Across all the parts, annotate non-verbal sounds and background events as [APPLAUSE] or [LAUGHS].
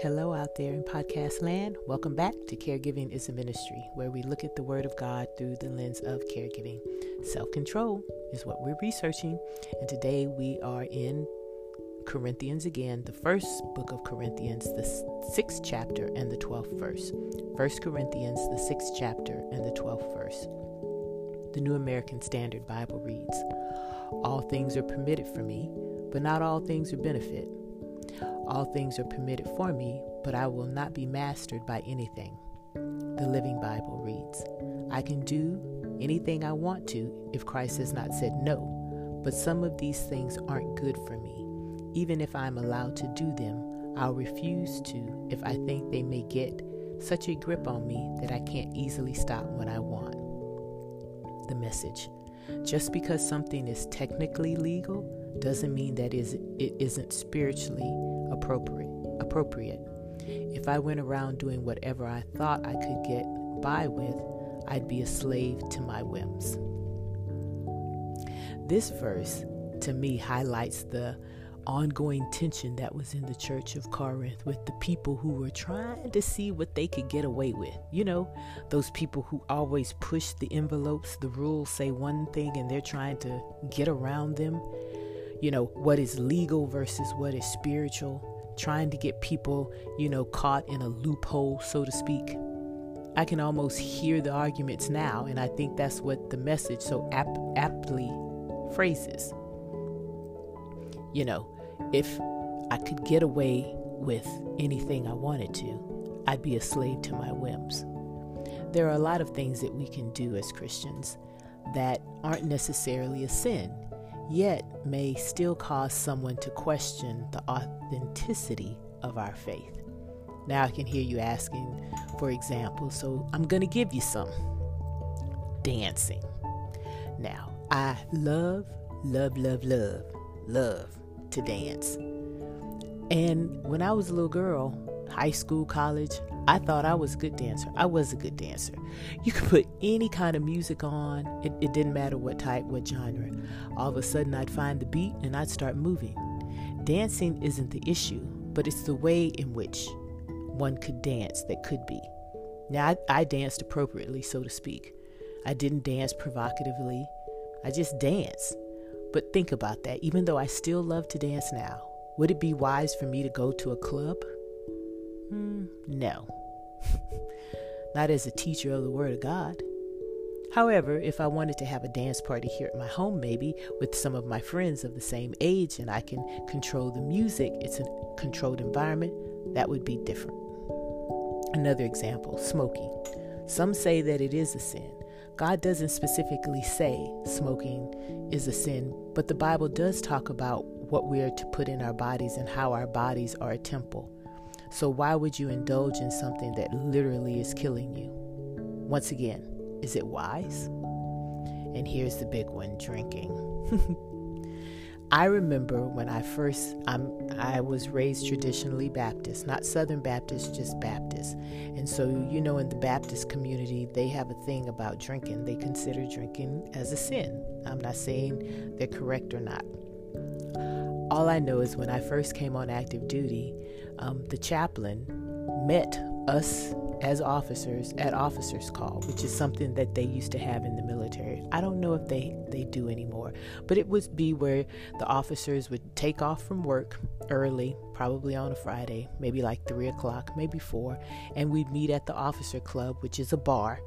Hello, out there in podcast land. Welcome back to Caregiving is a Ministry, where we look at the Word of God through the lens of caregiving. Self control is what we're researching, and today we are in Corinthians again, the first book of Corinthians, the sixth chapter and the twelfth verse. First Corinthians, the sixth chapter and the twelfth verse. The New American Standard Bible reads All things are permitted for me, but not all things are benefit. All things are permitted for me, but I will not be mastered by anything. The Living Bible reads I can do anything I want to if Christ has not said no, but some of these things aren't good for me. Even if I'm allowed to do them, I'll refuse to if I think they may get such a grip on me that I can't easily stop when I want. The message just because something is technically legal doesn't mean that it isn't spiritually appropriate. Appropriate. If I went around doing whatever I thought I could get by with, I'd be a slave to my whims. This verse to me highlights the ongoing tension that was in the church of Corinth with the people who were trying to see what they could get away with. You know, those people who always push the envelopes, the rules say one thing and they're trying to get around them. You know, what is legal versus what is spiritual, trying to get people, you know, caught in a loophole, so to speak. I can almost hear the arguments now, and I think that's what the message so ap- aptly phrases. You know, if I could get away with anything I wanted to, I'd be a slave to my whims. There are a lot of things that we can do as Christians that aren't necessarily a sin, yet may still cause someone to question the authenticity of our faith. Now I can hear you asking for example, so I'm going to give you some. Dancing. Now, I love, love, love, love, love to dance. And when I was a little girl, high school, college, I thought I was a good dancer. I was a good dancer. You could put any kind of music on, it, it, didn't matter what type, what genre. All of a sudden, I'd find the beat and I'd start moving. Dancing isn't the issue, but it's the way in which one could dance that could be. Now, I, I danced appropriately, so to speak. I didn't dance provocatively, I just danced. But think about that. Even though I still love to dance now, would it be wise for me to go to a club? Hmm, no. [LAUGHS] Not as a teacher of the Word of God. However, if I wanted to have a dance party here at my home, maybe with some of my friends of the same age, and I can control the music, it's a controlled environment, that would be different. Another example smoking. Some say that it is a sin. God doesn't specifically say smoking is a sin, but the Bible does talk about what we are to put in our bodies and how our bodies are a temple. So, why would you indulge in something that literally is killing you? Once again, is it wise? And here's the big one drinking. [LAUGHS] I remember when I first I'm I was raised traditionally Baptist, not Southern Baptist, just Baptist. And so you know in the Baptist community they have a thing about drinking. They consider drinking as a sin. I'm not saying they're correct or not. All I know is when I first came on active duty, um, the chaplain met us as officers at officers call which is something that they used to have in the military i don't know if they they do anymore but it would be where the officers would take off from work early probably on a friday maybe like three o'clock maybe four and we'd meet at the officer club which is a bar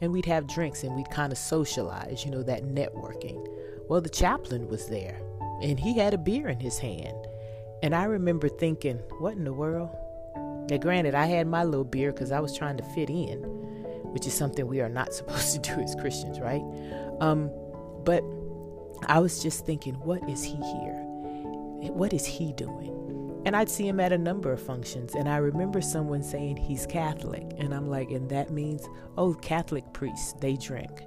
and we'd have drinks and we'd kind of socialize you know that networking well the chaplain was there and he had a beer in his hand and i remember thinking what in the world now, granted, I had my little beer because I was trying to fit in, which is something we are not [LAUGHS] supposed to do as Christians, right? Um, but I was just thinking, what is he here? What is he doing? And I'd see him at a number of functions. And I remember someone saying he's Catholic. And I'm like, and that means, oh, Catholic priests, they drink.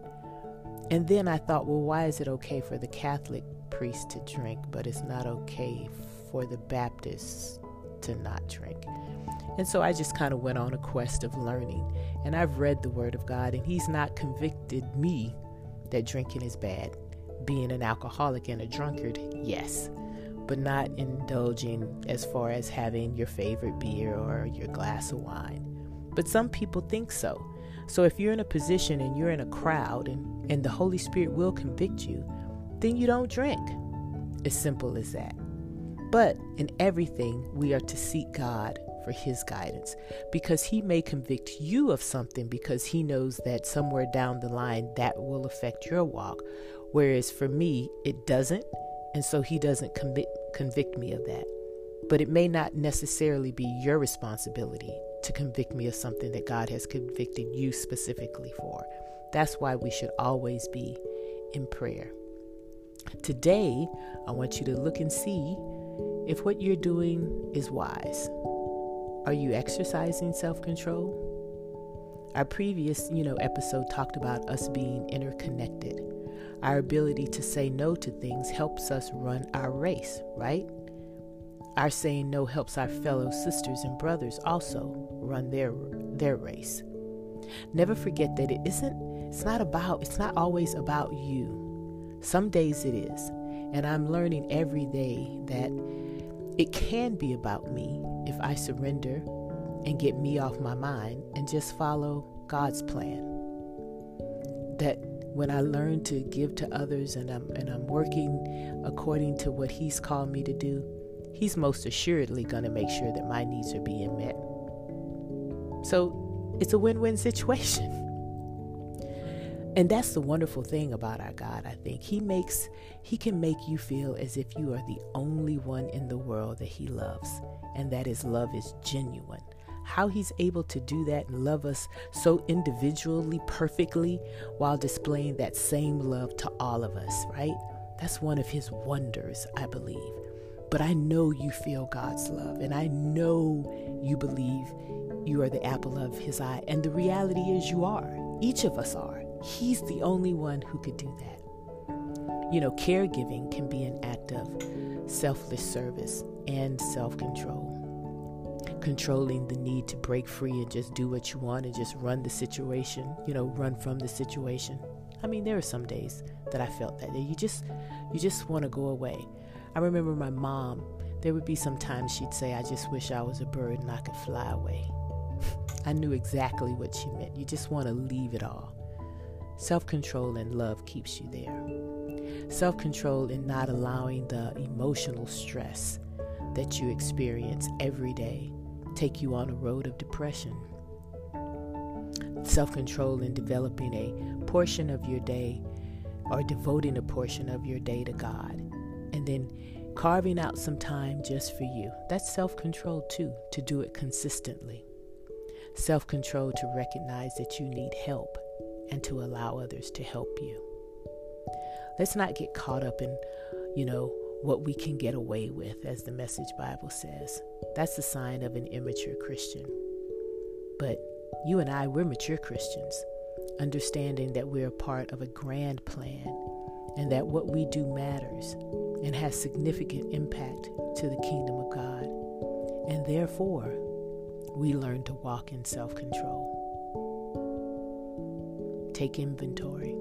And then I thought, well, why is it okay for the Catholic priest to drink, but it's not okay for the Baptists to not drink? And so I just kind of went on a quest of learning. And I've read the Word of God, and He's not convicted me that drinking is bad. Being an alcoholic and a drunkard, yes. but not indulging as far as having your favorite beer or your glass of wine. But some people think so. So if you're in a position and you're in a crowd and, and the Holy Spirit will convict you, then you don't drink. As simple as that. But in everything, we are to seek God for His guidance because He may convict you of something because He knows that somewhere down the line that will affect your walk. Whereas for me, it doesn't. And so He doesn't convict, convict me of that. But it may not necessarily be your responsibility to convict me of something that God has convicted you specifically for. That's why we should always be in prayer. Today, I want you to look and see if what you're doing is wise. Are you exercising self-control? Our previous, you know, episode talked about us being interconnected. Our ability to say no to things helps us run our race, right? Our saying no helps our fellow sisters and brothers also run their their race. Never forget that it isn't it's not about it's not always about you. Some days it is. And I'm learning every day that it can be about me if I surrender and get me off my mind and just follow God's plan. That when I learn to give to others and I'm and I'm working according to what he's called me to do, he's most assuredly going to make sure that my needs are being met. So, it's a win-win situation. [LAUGHS] And that's the wonderful thing about our God, I think. He makes he can make you feel as if you are the only one in the world that he loves, and that his love is genuine. How he's able to do that and love us so individually perfectly while displaying that same love to all of us, right? That's one of his wonders, I believe. But I know you feel God's love, and I know you believe you are the apple of his eye. And the reality is, you are. Each of us are. He's the only one who could do that. You know, caregiving can be an act of selfless service and self control. Controlling the need to break free and just do what you want and just run the situation, you know, run from the situation. I mean, there are some days that I felt that you just you just want to go away. I remember my mom, there would be some times she'd say, I just wish I was a bird and I could fly away. [LAUGHS] I knew exactly what she meant. You just want to leave it all. Self control and love keeps you there. Self control in not allowing the emotional stress that you experience every day take you on a road of depression. Self control in developing a portion of your day or devoting a portion of your day to God. And then carving out some time just for you. That's self control too, to do it consistently. Self control to recognize that you need help and to allow others to help you. Let's not get caught up in, you know, what we can get away with, as the Message Bible says. That's the sign of an immature Christian. But you and I, we're mature Christians, understanding that we're a part of a grand plan and that what we do matters and has significant impact to the kingdom of God. And therefore, we learn to walk in self control. Take inventory.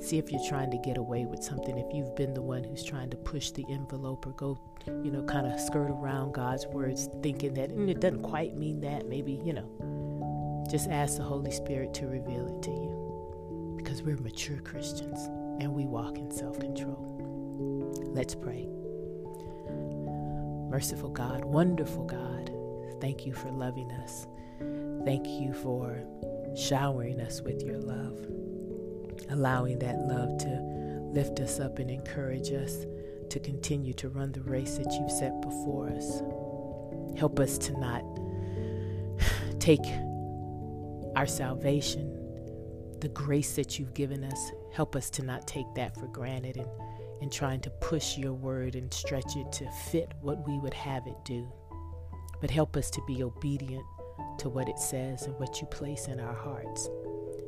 See if you're trying to get away with something. If you've been the one who's trying to push the envelope or go, you know, kind of skirt around God's words, thinking that it doesn't quite mean that. Maybe, you know, just ask the Holy Spirit to reveal it to you. Because we're mature Christians and we walk in self control. Let's pray. Merciful God, wonderful God, thank you for loving us. Thank you for showering us with your love, allowing that love to lift us up and encourage us to continue to run the race that you've set before us. Help us to not [SIGHS] take our salvation, the grace that you've given us, help us to not take that for granted and, and trying to push your word and stretch it to fit what we would have it do. But help us to be obedient to what it says and what you place in our hearts.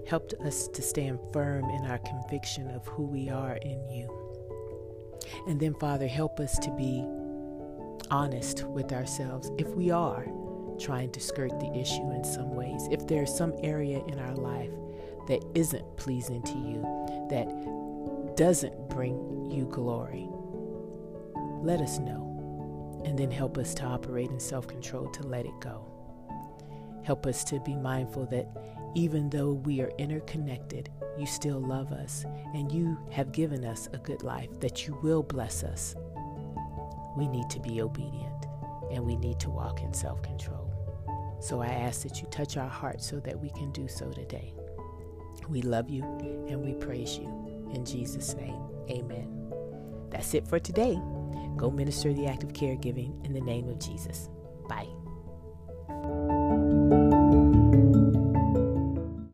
Help us to stand firm in our conviction of who we are in you. And then, Father, help us to be honest with ourselves if we are trying to skirt the issue in some ways. If there's some area in our life that isn't pleasing to you, that doesn't bring you glory, let us know. And then help us to operate in self control to let it go. Help us to be mindful that even though we are interconnected, you still love us and you have given us a good life, that you will bless us. We need to be obedient and we need to walk in self control. So I ask that you touch our hearts so that we can do so today. We love you and we praise you. In Jesus' name, amen. That's it for today. Go minister the act of caregiving in the name of Jesus. Bye.